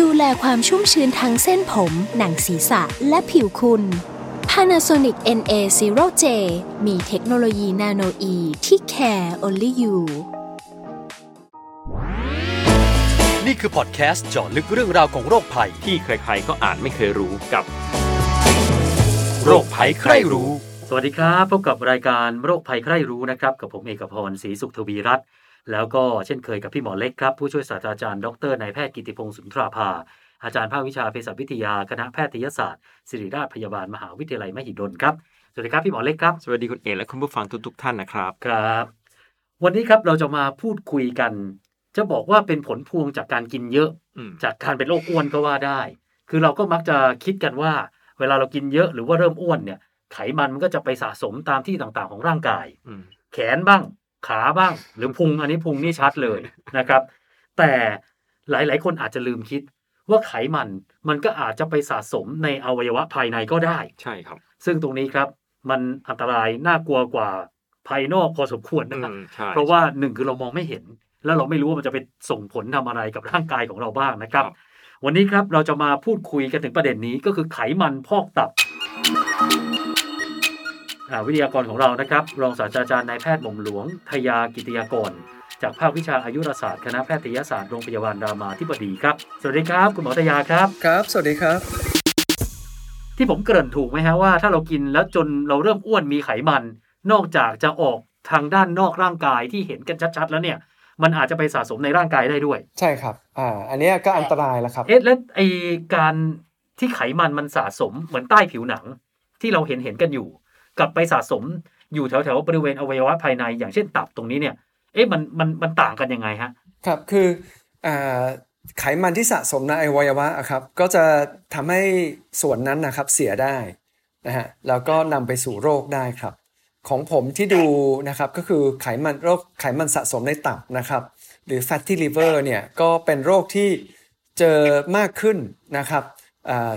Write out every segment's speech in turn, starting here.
ดูแลความชุ่มชื้นทั้งเส้นผม หนังศีรษะ และผิวคุณ Panasonic NA0J มีเทคโนโลยีนาโนอีที่ care only you นี่คือพอดแคสต์เจาะลึกเรื่องราวของโรคภัย ที่ใครๆก็อ่านไม่เคยรู้กับ โรคภัยใครรู้ สวัสดีครับ พบกับรายการโรคภัยใครรู้นะครับ กับผมเอกพรศรีสุขทวีรัตน์ แล้วก็เช่นเคยกับพี่หมอเล็กครับผู้ช่วยศาสตราจารย์ดรนายแพทย์กิติพงศ์สุนทราภา อาจารย์ภาควิชาเภสัชวิทยาคณะแพทยศาสตร์ ศิริราชพยาบาลมหาวิทยาลัยมหิดลครับสวัสดีครับพี่หมอเล็กครับสวัสดีคุณเอกและคุณผู้ฟังทุกๆท่านนะครับครับ วันนี้ครับเราจะมาพูดคุยกัน จะบอกว่าเป็นผลพวงจากการกินเยอะอืมจากการเป็นโรคอ้วนก็ว่าได้ คือเราก็มักจะคิดกันว่า เวลาเรากินเยอะหรือว่าเริ่มอ้วนเนี่ย ไขมันมันก็จะไปสะสมตามที่ต่างๆ ของร่างกายอืมแขนบ้าง ขาบ้าง หรือพุงอันนี้พุงนี่ชัดเลยนะครับ แต่หลาย ๆ คนอาจจะลืมคิดว่าไขมันมันก็อาจจะไปสะสมในอวัยวะภายในก็ได้ ใช่ครับ ซึ่งตรงนี้ครับมันอันตรายน่ากลัวกว่าภายนอกพอสมควรอืนะครับมใช่เพราะว่าหนึ่งคือเรามองไม่เห็น แล้วเราไม่รู้ว่ามันจะไปส่งผลทำอะไรกับร่างกายของเราบ้างนะครับ วันนี้ครับเราจะมาพูดคุยกันถึงประเด็นนี้ก็คือไขมันพอกตับอ่า วิทยากรของเรานะครับ รองศาสตราจารย์นายแพทย์หม่อมหลวงทยากิติยากร จากภาควิชาอายุรศาสตร์คณะแพทยศาสตร์โรงพยาบาลรามาธิบดีครับ สวัสดีครับ คุณหมอทยาครับ ครับ สวัสดีครับ ที่ผมเกริ่นถูกไหมฮะว่า ถ้าเรากินแล้วจนเราเริ่มอ้วนมีไขมัน นอกจากจะออกทางด้านนอกร่างกายที่เห็นกันชัด ๆ แล้วเนี่ยมันอาจจะไปสะสมในร่างกายได้ด้วย ใช่ครับ อ่า อันเนี้ยก็อันตรายแล้วครับ เอ๊ะแล้วไอการที่ไขมันมันสะสมเหมือนใต้ผิวหนัง ที่เราเห็นเห็นกันอยู่ กลับไปสะสมอยู่แถวๆบริเวณอวัยวะภายใน อย่างเช่นตับตรงนี้เนี่ย เอ๊ะมันมันมันต่างกันยังไงฮะ ครับคืออ่าไขมันที่สะสมในอวัยวะครับก็จะทำให้ส่วนนั้นนะครับเสียได้นะฮะแล้วก็นำไปสู่โรคได้ครับ ของผมที่ดูนะครับก็คือไขมันโรคไขมันสะสมในตับนะครับ หรือ fatty liver เนี่ยก็เป็นโรคที่เจอมากขึ้นนะครับ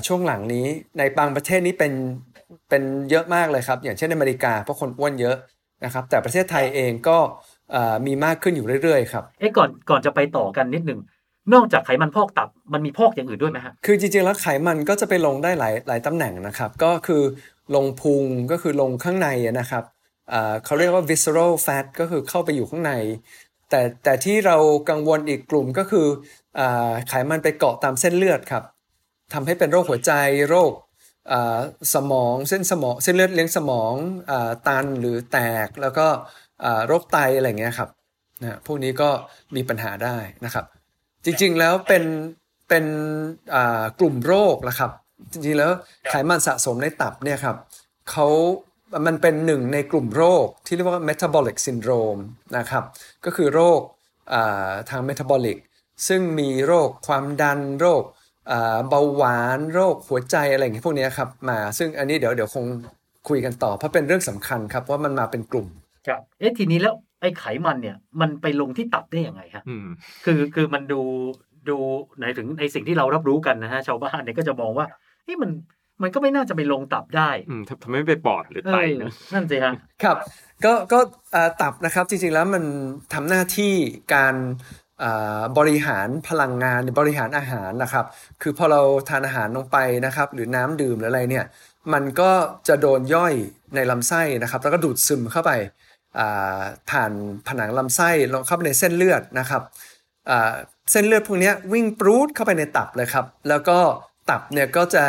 ช่วงหลังนี้ในบางประเทศนี้เป็น เป็นเยอะมากเลยครับ อย่างเช่นอเมริกาเพราะคนอ้วนเยอะนะครับ แต่ประเทศไทยเองก็อ่ามีมากขึ้นอยู่เรื่อยๆครับเอ๊ะก่อนก่อนจะไปต่อกันนิดหนึ่งนอกจากไขมันพอกตับมันมีพอกอย่างอื่นด้วยไหมฮะคือจริงๆแล้วไขมันก็จะไปลงได้หลายหลายตำแหน่งนะครับ ก็คือลงพุงก็คือลงข้างในอะนะครับอ่าเขาเรียกว่า visceral fat ก็คือเข้าไปอยู่ข้างใน แต่แต่ที่เรากังวลอีกกลุ่มก็คืออาไขมันไปเกาะตามเส้นเลือดครับทำให้เป็นโรคหัวใจโรคอ่า สมองเส้นสมองเส้นเลือดเลี้ยงสมองอตันหรือแตกแล้วก็โรคไตอะไรเงี้ยครับนะพวกนี้ก็มีปัญหาได้นะครับ จริงๆแล้วเป็นเป็นกลุ่มโรคนะครับ จริงๆแล้วไขมันสะสมในตับเนี่ยครับเขามันเป็นหนึ่งในกลุ่มโรคที่เรียกว่า metabolic syndrome นะครับ ก็คือโรคทาง metabolic ซึ่งมีโรคความดันโรค เบาหวานโรคหัวใจอะไรอย่างเงี้ยพวกเนี้ยครับมา ซึ่งอันนี้เดี๋ยวเดี๋ยวคงคุยกันต่อ เพราะเป็นเรื่องสำคัญครับว่ามันมาเป็นกลุ่มครับเอ๊ะทีนี้แล้วไอ้ไขมันเนี่ย มันไปลงที่ตับได้ยังไงฮะอืมคือคือมันดูดูในถึงในสิ่งที่เรารับรู้กันนะฮะชาวบ้านเนี่ยก็จะมองว่าเฮ้ยมันมันก็ไม่น่าจะไปลงตับได้อืมทำทำไมไม่ไปปอดหรือไตเออนะนั่นสิฮะครับ ก็ก็อ่าตับนะครับจริงๆแล้วมันทำหน้าที่การอ่า บริหารพลังงานหรือบริหารอาหารนะครับ คือพอเราทานอาหารลงไปนะครับ หรือน้ำดื่มหรืออะไรเนี่ย มันก็จะโดนย่อยในลำไส้นะครับ แล้วก็ดูดซึมเข้าไปผ่านผนังลำไส้ลงเข้าไปในเส้นเลือดนะครับเส้นเลือดพวกนี้วิ่งปรูดเข้าไปในตับเลยครับ แล้วก็ตับเนี่ยก็จะ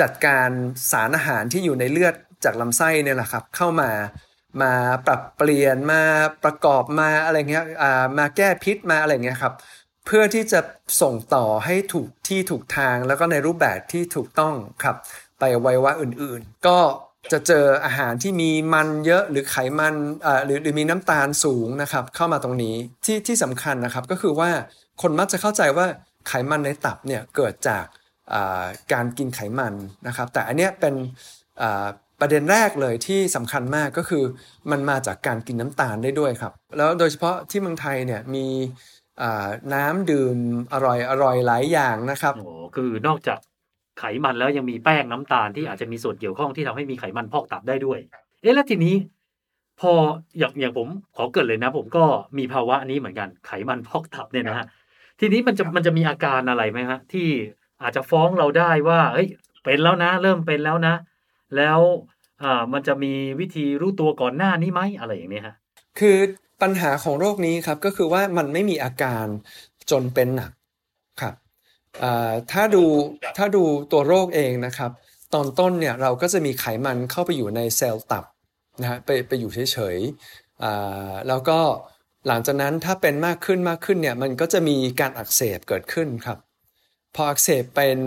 จัดการสารอาหารที่อยู่ในเลือดจากลำไส้เนี่ยแหละครับ เข้ามา มาปรับเปลี่ยนมาประกอบมาอะไรเงี้ยอ่ามาแก้พิษมาอะไรเงี้ยครับ เพื่อที่จะส่งต่อให้ถูกที่ถูกทางแล้วก็ในรูปแบบที่ถูกต้องครับ ไปอวัยวะอื่นๆ ก็จะเจออาหารที่มีมันเยอะหรือไขมันอ่าหรือหรือมีน้ำตาลสูงนะครับ เข้ามาตรงนี้ที่ที่สำคัญนะครับก็คือว่าคนมักจะเข้าใจว่าไขมันในตับเนี่ยเกิดจากการกินไขมันนะครับ แต่อันเนี้ยเป็น ประเด็นแรกเลยที่สำคัญมากก็คือมันมาจากการกินน้ำตาลได้ด้วยครับ แล้วโดยเฉพาะที่เมืองไทยเนี่ยมีน้ำดื่มอร่อยอร่อยหลายอย่างนะครับโอ้คือนอกจากไขมันแล้วยังมีแป้งน้ำตาลที่อาจจะมีส่วนเกี่ยวข้องที่ทำให้มีไขมันพอกตับได้ด้วย เอ๊ะแล้วทีนี้ พออย่างอย่างผมขอเกิดเลยนะ ผมก็มีภาวะนี้เหมือนกันไขมันพอกตับเนี่ยนะฮะทีนี้มันจะมันจะมีอาการอะไรไหมฮะที่อาจจะฟ้องเราได้ว่าเฮ้ยเป็นแล้วนะ เริ่มเป็นแล้วนะ แล้ว อ่ามันจะมีวิธีรู้ตัวก่อนหน้านี้ไหมอะไรอย่างนี้ฮะคือปัญหาของโรคนี้ครับก็คือว่ามันไม่มีอาการจนเป็นหนักครับอ่าถ้าดูถ้าดูตัวโรคเองนะครับ ตอนต้นเนี่ยเราก็จะมีไขมันเข้าไปอยู่ในเซลล์ตับนะฮะไปไปอยู่เฉยๆอ่าแล้วก็หลังจากนั้นถ้าเป็นมากขึ้นมากขึ้นเนี่ยมันก็จะมีการอักเสบเกิดขึ้นครับ พออักเสบเป็น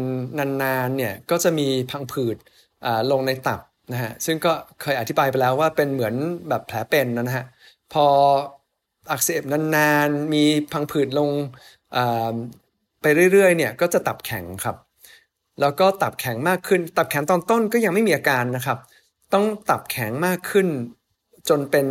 นานๆเนี่ยก็จะมีพังผืดอ่าลงในตับ นะฮะซึ่งก็เคยอธิบายไปแล้วว่าเป็นเหมือนแบบแผลเป็นนะฮะพออักเสบนานๆ มีพังผืดลงไปเรื่อยๆเนี่ยก็จะตับแข็งครับ แล้วก็ตับแข็งมากขึ้น ตับแข็งตอนต้นก็ยังไม่มีอาการนะครับ ต้องตับแข็งมากขึ้น จนเป็น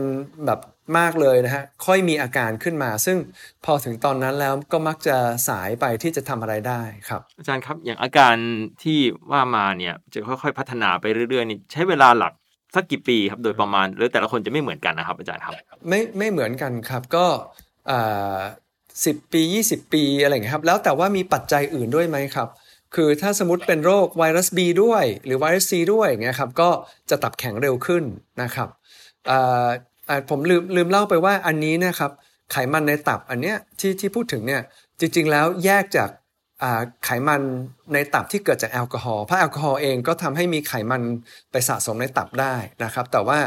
แบบ มากเลยนะฮะค่อยมีอาการขึ้นมา ซึ่งพอถึงตอนนั้นแล้วก็มักจะสายไปที่จะทำอะไรได้ครับ อาจารย์ครับอย่างอาการที่ว่ามาเนี่ยจะค่อยๆพัฒนาไปเรื่อยๆนี่ใช้เวลาหลักสักกี่ปีครับโดยประมาณหรือแต่ละคนจะไม่เหมือนกันนะครับ อาจารย์ครับ ไม่ไม่เหมือนกันครับก็สิบปี 20 ปีอะไรอย่างเงี้ยครับ แล้วแต่ว่ามีปัจจัยอื่นด้วยไหมครับ คือถ้าสมมติเป็นโรคไวรัส B ด้วย หรือไวรัส C ด้วยอย่างเงี้ยครับก็จะตับแข็งเร็วขึ้นนะครับอ่าอ่า ผมลืมลืมเล่าไปว่าอันนี้นะครับไขมันในตับอันเนี้ยที่ที่พูดถึงเนี่ยจริง ๆ แล้วแยกจากไขมันในตับที่เกิดจากแอลกอฮอล์เพราะแอลกอฮอล์เองก็ทำให้มีไขมันไปสะสมในตับได้นะครับ แต่ว่า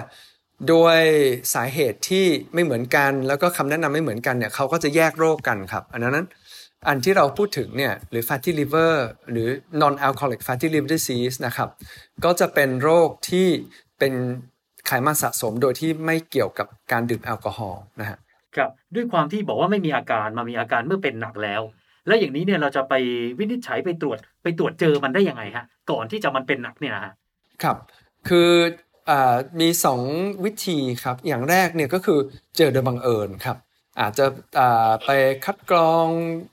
ด้วยสาเหตุที่ไม่เหมือนกัน แล้วก็คำแนะนำไม่เหมือนกันเนี่ยเขาก็จะแยกโรคกันครับ อันนั้นอันที่เราพูดถึงเนี่ยหรือ fatty liver หรือ non alcoholic fatty liver disease นะครับ ก็จะเป็นโรคที่เป็น ไขมันสะสมโดยที่ไม่เกี่ยวกับการดื่มแอลกอฮอล์นะฮะครับด้วยความที่บอกว่าไม่มีอาการมามีอาการเมื่อเป็นหนักแล้ว แล้วอย่างนี้เนี่ยเราจะไปวินิจฉัยไปตรวจไปตรวจเจอมันได้ยังไงฮะก่อนที่จะมันเป็นหนักเนี่ยนะฮะครับ คืออามีสองวิธีครับ อย่างแรกเนี่ยก็คือเจอโดยบังเอิญครับ อาจจะอ่าไปคัดกรอง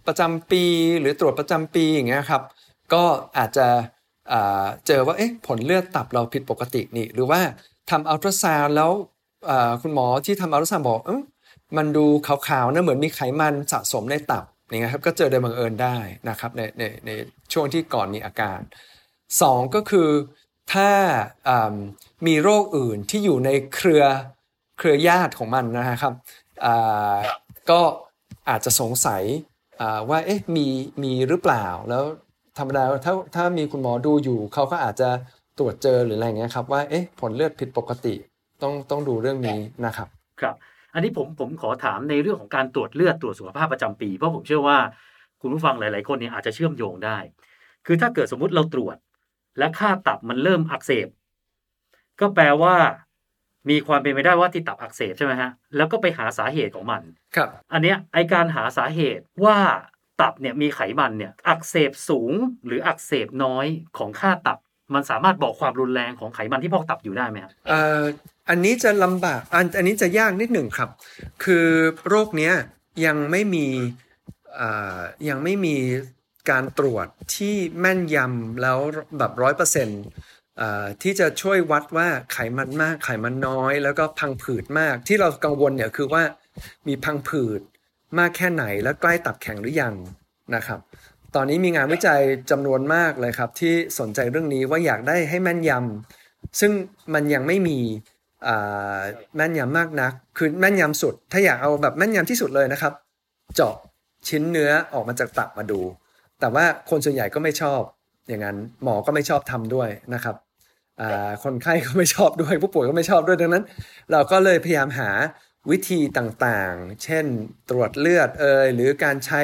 ประจำปีหรือตรวจประจำปีอย่างเงี้ยครับ ก็อาจจะอ่าเจอว่าเอ๊ะผลเลือดตับเราผิดปกตินี่ หรือว่า ทำอัลตราซาวด์แล้วคุณหมอที่ทำอัลตราซาวด์บอกออมันดูขาวๆนะเหมือนมีไขมันสะสมในตับอย่างเงี้ยครับก็เจอโดยบังเอิญได้นะครับในในในช่วงที่ก่อนมีอาการสองก็คือถ้ามีโรคอื่นที่อยู่ในเครือเครือญาติของมันนะครับก็อาจจะสงสัยว่าเอ๊ะมีมีหรือเปล่า แล้วธรรมดาถ้าถ้ามีคุณหมอดูอยู่เขาก็อาจจะ ตรวจเจอหรืออะไรเงี้ยครับว่าเอ๊ะผลเลือดผิดปกติต้องต้องดูเรื่องนี้นะครับ ครับ อันนี้ผมผมขอถามในเรื่องของการตรวจเลือดตรวจสุขภาพประจำปีเพราะผมเชื่อว่าคุณผู้ฟังหลาย ๆ คนเนี่ยอาจจะเชื่อมโยงได้ คือถ้าเกิดสมมุติเราตรวจ และค่าตับมันเริ่มอักเสบ ก็แปลว่ามีความเป็นไปได้ว่าที่ตับอักเสบใช่ไหมฮะ แล้วก็ไปหาสาเหตุของมัน ครับ อันเนี้ยไอการหาสาเหตุว่าตับเนี่ยมีไขมันเนี่ยอักเสบสูงหรืออักเสบน้อยของค่าตับ มันสามารถบอกความรุนแรงของไขมันที่พอกตับอยู่ได้ไหมครับอันนี้จะลำบากอันอันนี้จะยากนิดหนึ่งครับ คือโรคเนี้ยยังไม่มีอยังไม่มีการตรวจที่แม่นยำแล้วแบบร้อยเปอร์เซ็นต์ที่จะช่วยวัดว่าไขมันมากไขมันน้อย แล้วก็พังผืดมาก ที่เรากังวลเนี่ยคือว่ามีพังผืดมากแค่ไหน และใกล้ตับแข็งหรือยังนะครับ ตอนนี้มีงานวิจัยจำนวนมากเลยครับ ที่สนใจเรื่องนี้ว่าอยากได้ให้แม่นยำซึ่งมันยังไม่มีแม่นยำมากนัก คือแม่นยำสุด ถ้าอยากเอาแบบแม่นยำที่สุดเลยนะครับ เจาะชิ้นเนื้อออกมาจากตับมาดู แต่ว่าคนส่วนใหญ่ก็ไม่ชอบ อย่างนั้นหมอก็ไม่ชอบทำด้วยนะครับคนไข้ก็ไม่ชอบด้วย ผู้ป่วยก็ไม่ชอบด้วยดังนั้น เราก็เลยพยายามหาวิธีต่างๆ เช่น ตรวจเลือดเอยหรือการใช้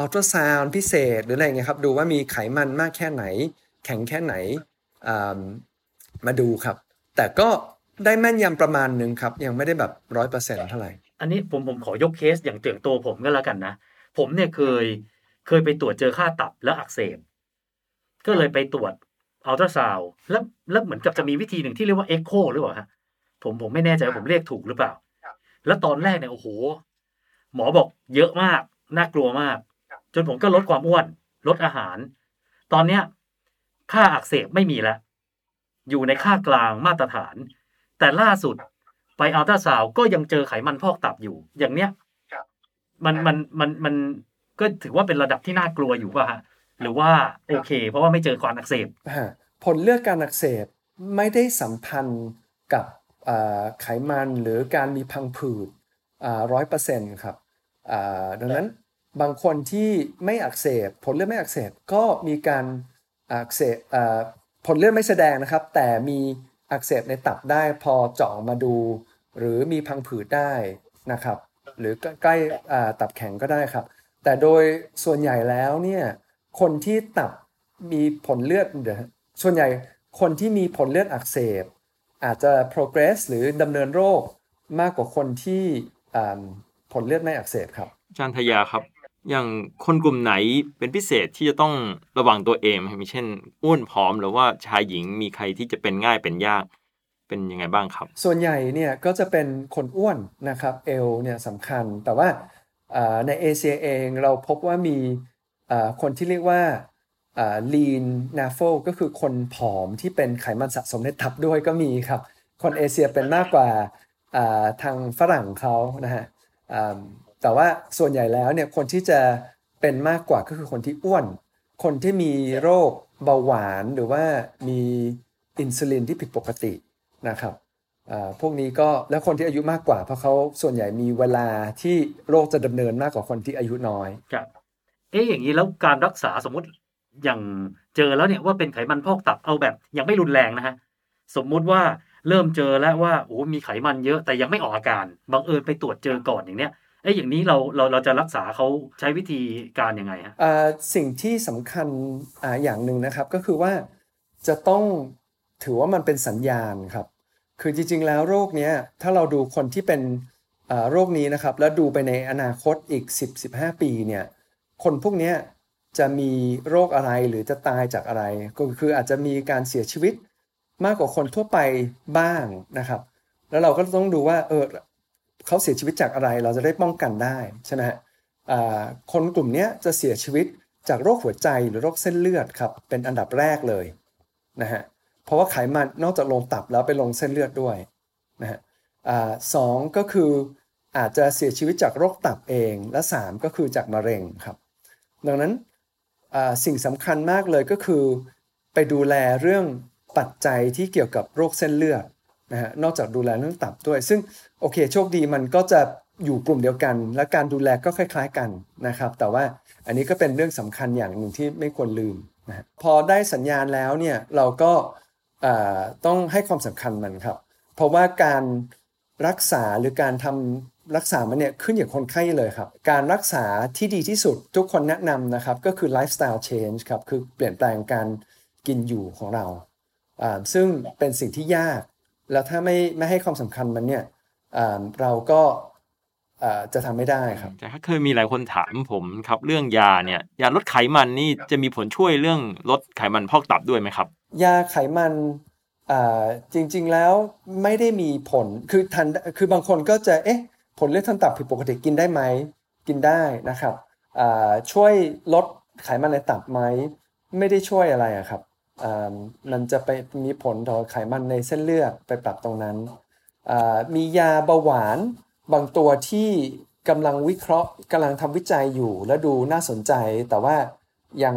อัลตราซาวน์พิเศษหรืออะไรเงี้ยครับดูว่ามีไขมันมากแค่ไหน แข็งแค่ไหนอ่ามาดูครับ แต่ก็ได้แม่นยำประมาณหนึ่งครับ ยังไม่ได้แบบร้อยเปอร์เซ็นต์เท่าไหร่ อันนี้ผมผมขอยกเคสอย่างเรื่องตัวผมก็แล้วกันนะ ผมเนี่ยเคยเคยไปตรวจเจอค่าตับแล้วอักเสบ ก็เลยไปตรวจอัลตราซาวด์แล้วแล้วเหมือนกับจะมีวิธีหนึ่งที่เรียกว่าเอ็กโคหรือเปล่าฮะผมผมไม่แน่ใจว่าผมเรียกถูกหรือเปล่า แล้วตอนแรกเนี่ยโอ้โห หมอบอกเยอะมาก น่ากลัวมาก จนผมก็ลดความอ้วน ลดอาหาร ตอนเนี้ยค่าอักเสบไม่มีแล้ว อยู่ในค่ากลางมาตรฐาน แต่ล่าสุดไปอัลตราซาวก็ยังเจอไขมันพอกตับอยู่ อย่างเนี้ยมันมันมันมันก็ถือว่าเป็นระดับที่น่ากลัวอยู่ป่ะฮะหรือว่าโอเค เพราะว่าไม่เจอความอักเสบฮะผลเลือดการอักเสบไม่ได้สัมพันธ์กับอ่าไขมันหรือการมีพังผืดร้อยเปอร์เซ็นต์ครับอ่าดังนั้น บางคนที่ไม่อักเสบผลเลือดไม่อักเสบก็มีการอักเสบผลเลือดไม่แสดงนะครับ แต่มีอักเสบในตับได้พอเจาะมาดู หรือมีพังผืดได้นะครับ หรือใกล้ตับแข็งก็ได้ครับ แต่โดยส่วนใหญ่แล้วเนี่ยคนที่ตับมีผลเลือดส่วนใหญ่คนที่มีผลเลือดอักเสบ อาจจะ progress หรือดำเนินโรคมากกว่าคนที่ผลเลือดไม่อักเสบครับอาจารย์ทยาครับ อย่างคนกลุ่มไหนเป็นพิเศษที่จะต้องระวังตัวเองมมีเช่น อ้วนผอมหรือว่าชายหญิงมีใครที่จะเป็นง่ายเป็นยากเป็นยังไงบ้างครับ ส่วนใหญ่เนี่ยก็จะเป็นคนอ้วนนะครับเอลเนี่ยสำคัญแต่ว่าในเอเชียเองเราพบว่ามีคนที่เรียกว่าอ่า lean NAFL ก็คือคนผอมที่เป็นไขมันสะสมในตับด้วยก็มีครับ คนเอเชียเป็นมากกว่าทางฝรั่งเขานะฮะ แต่ว่าส่วนใหญ่แล้วเนี่ยคนที่จะเป็นมากกว่าก็คือคนที่อ้วน คนที่มีโรคเบาหวานหรือว่ามีอินซูลินที่ผิดปกตินะครับพวกนี้ก็แล้วคนที่อายุมากกว่า เพราะเขาส่วนใหญ่มีเวลาที่โรคจะดำเนินมากกว่าคนที่อายุน้อยครับเอ๊ะอย่างนี้แล้วการรักษาสมมติอย่างเจอแล้วเนี่ยว่าเป็นไขมันพอกตับเอาแบบยังไม่รุนแรงนะฮะสมมุติว่าเริ่มเจอแล้วว่าโอ้มีไขมันเยอะแต่ยังไม่ออกอาการบังเอิญไปตรวจเจอก่อนอย่างเนี้ย เอ๊ะอย่างนี้เราเราเราจะรักษาเขาใช้วิธีการยังไงฮะสิ่งที่สำคัญอ่าอย่างหนึ่งนะครับก็คือว่าจะต้องถือว่ามันเป็นสัญญาณครับ คือจริง ๆ แล้วโรคเนี้ยถ้าเราดูคนที่เป็นอ่าโรคนี้นะครับ แล้วดูไปในอนาคตอีก 10-15 ปีเนี่ยคนพวกเนี้ยจะมีโรคอะไรหรือจะตายจากอะไร ก็คืออาจจะมีการเสียชีวิตมากกว่าคนทั่วไปบ้างนะครับ แล้วเราก็ต้องดูว่าเออ เขาเสียชีวิตจากอะไรเราจะได้ป้องกันได้ใช่ไหมฮะคนกลุ่มนี้จะเสียชีวิตจากโรคหัวใจหรือโรคเส้นเลือดครับเป็นอันดับแรกเลยนะฮะเพราะว่าไขมันนอกจากลงตับแล้วไปลงเส้นเลือดด้วยนะฮะอ่าสองก็คืออาจจะเสียชีวิตจากโรคตับเอง และสามก็คือจากมะเร็งครับ ดังนั้นสิ่งสำคัญมากเลยก็คือ ไปดูแลเรื่องปัจจัยที่เกี่ยวกับโรคเส้นเลือด นะฮะนอกจากดูแลเรื่องตับด้วย ซึ่งโอเคโชคดีมันก็จะอยู่กลุ่มเดียวกัน และการดูแลก็คล้าย ๆกันนะครับ แต่ว่าอันนี้ก็เป็นเรื่องสำคัญอย่างหนึ่งที่ไม่ควรลืมนะพอได้สัญญาณแล้วเนี่ยเราก็ต้องให้ความสำคัญมันครับ เพราะว่าการรักษาหรือการทำรักษามันเนี่ยขึ้นอยู่กับคนไข้เลยครับ การรักษาที่ดีที่สุดทุกคนแนะนำนะครับ ก็คือ lifestyle change ครับ คือเปลี่ยนแปลงการกินอยู่ของเรา ซึ่งเป็นสิ่งที่ยาก แล้วถ้าไม่ไม่ให้ความสำคัญมันเนี่ยอ่าเราก็อ่าจะทำไม่ได้ครับแต่ถ้าเคยมีหลายคนถามผมครับ เรื่องยาเนี่ยยาลดไขมันนี่จะมีผลช่วยเรื่องลดไขมันพอกตับด้วยไหมครับ ยาไขมันอ่าจริงๆแล้วไม่ได้มีผลคือทันคือบางคนก็จะเอ๊ะผลเลือดทางตับผิดปกติกินได้ไหมกินได้นะครับอ่าช่วยลดไขมันในตับไหมไม่ได้ช่วยอะไรอะครับอ่า มันจะไปมีผลต่อไขมันในเส้นเลือดไปปรับตรงนั้น มียาเบาหวานบางตัวที่กำลังวิเคราะห์กำลังทำวิจัยอยู่และดูน่าสนใจ แต่ว่ายัง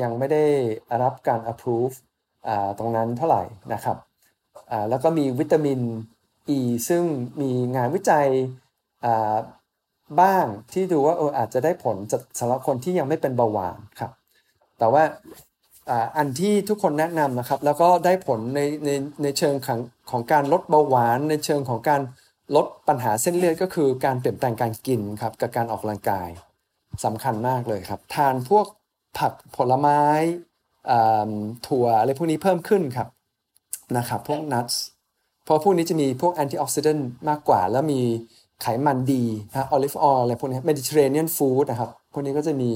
ยังไม่ได้รับการ approve ตรงนั้นเท่าไหร่นะครับแล้วก็มีวิตามิน E ซึ่งมีงานวิจัยบ้างที่ดูว่าเอออาจจะได้ผลสำหรับคนที่ยังไม่เป็นเบาหวานครับ แต่ว่า อันที่ทุกคนแนะนำนะครับ แล้วก็ได้ผลในในในเชิงของของการลดเบาหวาน ในเชิงของการลดปัญหาเส้นเลือดก็คือการเปลี่ยนแปลงการกินครับกับการออกกำลังกายสำคัญมากเลยครับ ทานพวกผักผลไม้ถั่วอะไรพวกนี้เพิ่มขึ้นครับนะครับพวก nut เพราะพวกนี้จะมีพวก antioxidant มากกว่า แล้วมีไขมันดีนะ olive oil อะไรพวกนี้ Mediterranean food นะครับ พวกนี้ก็จะมี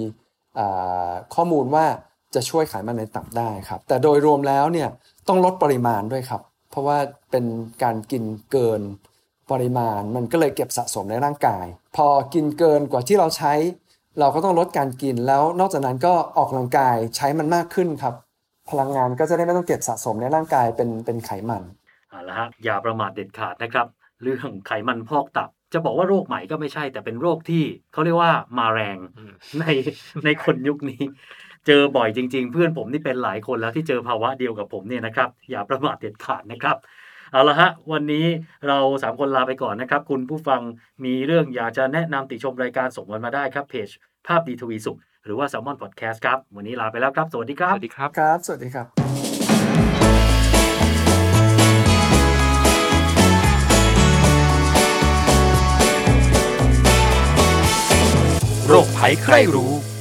ข้อมูลว่า จะช่วยไขมันในตับได้ครับ แต่โดยรวมแล้วเนี่ยต้องลดปริมาณด้วยครับ เพราะว่าเป็นการกินเกินปริมาณมันก็เลยเก็บสะสมในร่างกาย พอกินเกินกว่าที่เราใช้ เราก็ต้องลดการกินแล้วนอกจากนั้นก็ออกกำลังกายใช้มันมากขึ้นครับ พลังงานก็จะได้ไม่ต้องเก็บสะสมในร่างกายเป็นเป็นไขมันเอาละฮะอย่าประมาทเด็ดขาดนะครับเรื่องไขมันพอกตับจะบอกว่าโรคใหม่ก็ไม่ใช่แต่เป็นโรคที่เขาเรียกว่ามาแรงในในคนยุคนี้ เจอบ่อยจริง ๆ เพื่อนผมนี่เป็นหลายคนแล้วที่เจอภาวะเดียวกับผมเนี่ยนะครับ อย่าประมาทเด็ดขาดนะครับเอาละฮะวันนี้เราสามคนลาไปก่อนนะครับ คุณผู้ฟังมีเรื่องอยากจะแนะนำติชมรายการส่งกันมาได้ครับเพจภาพดีทวีสุข หรือว่า s ซ l m o n Podcast ครับ วันนี้ลาไปแล้วครับ สวัสดีคสรับวัสดีครับ ครับ สวัสดีครับ โรคภัยใครรู้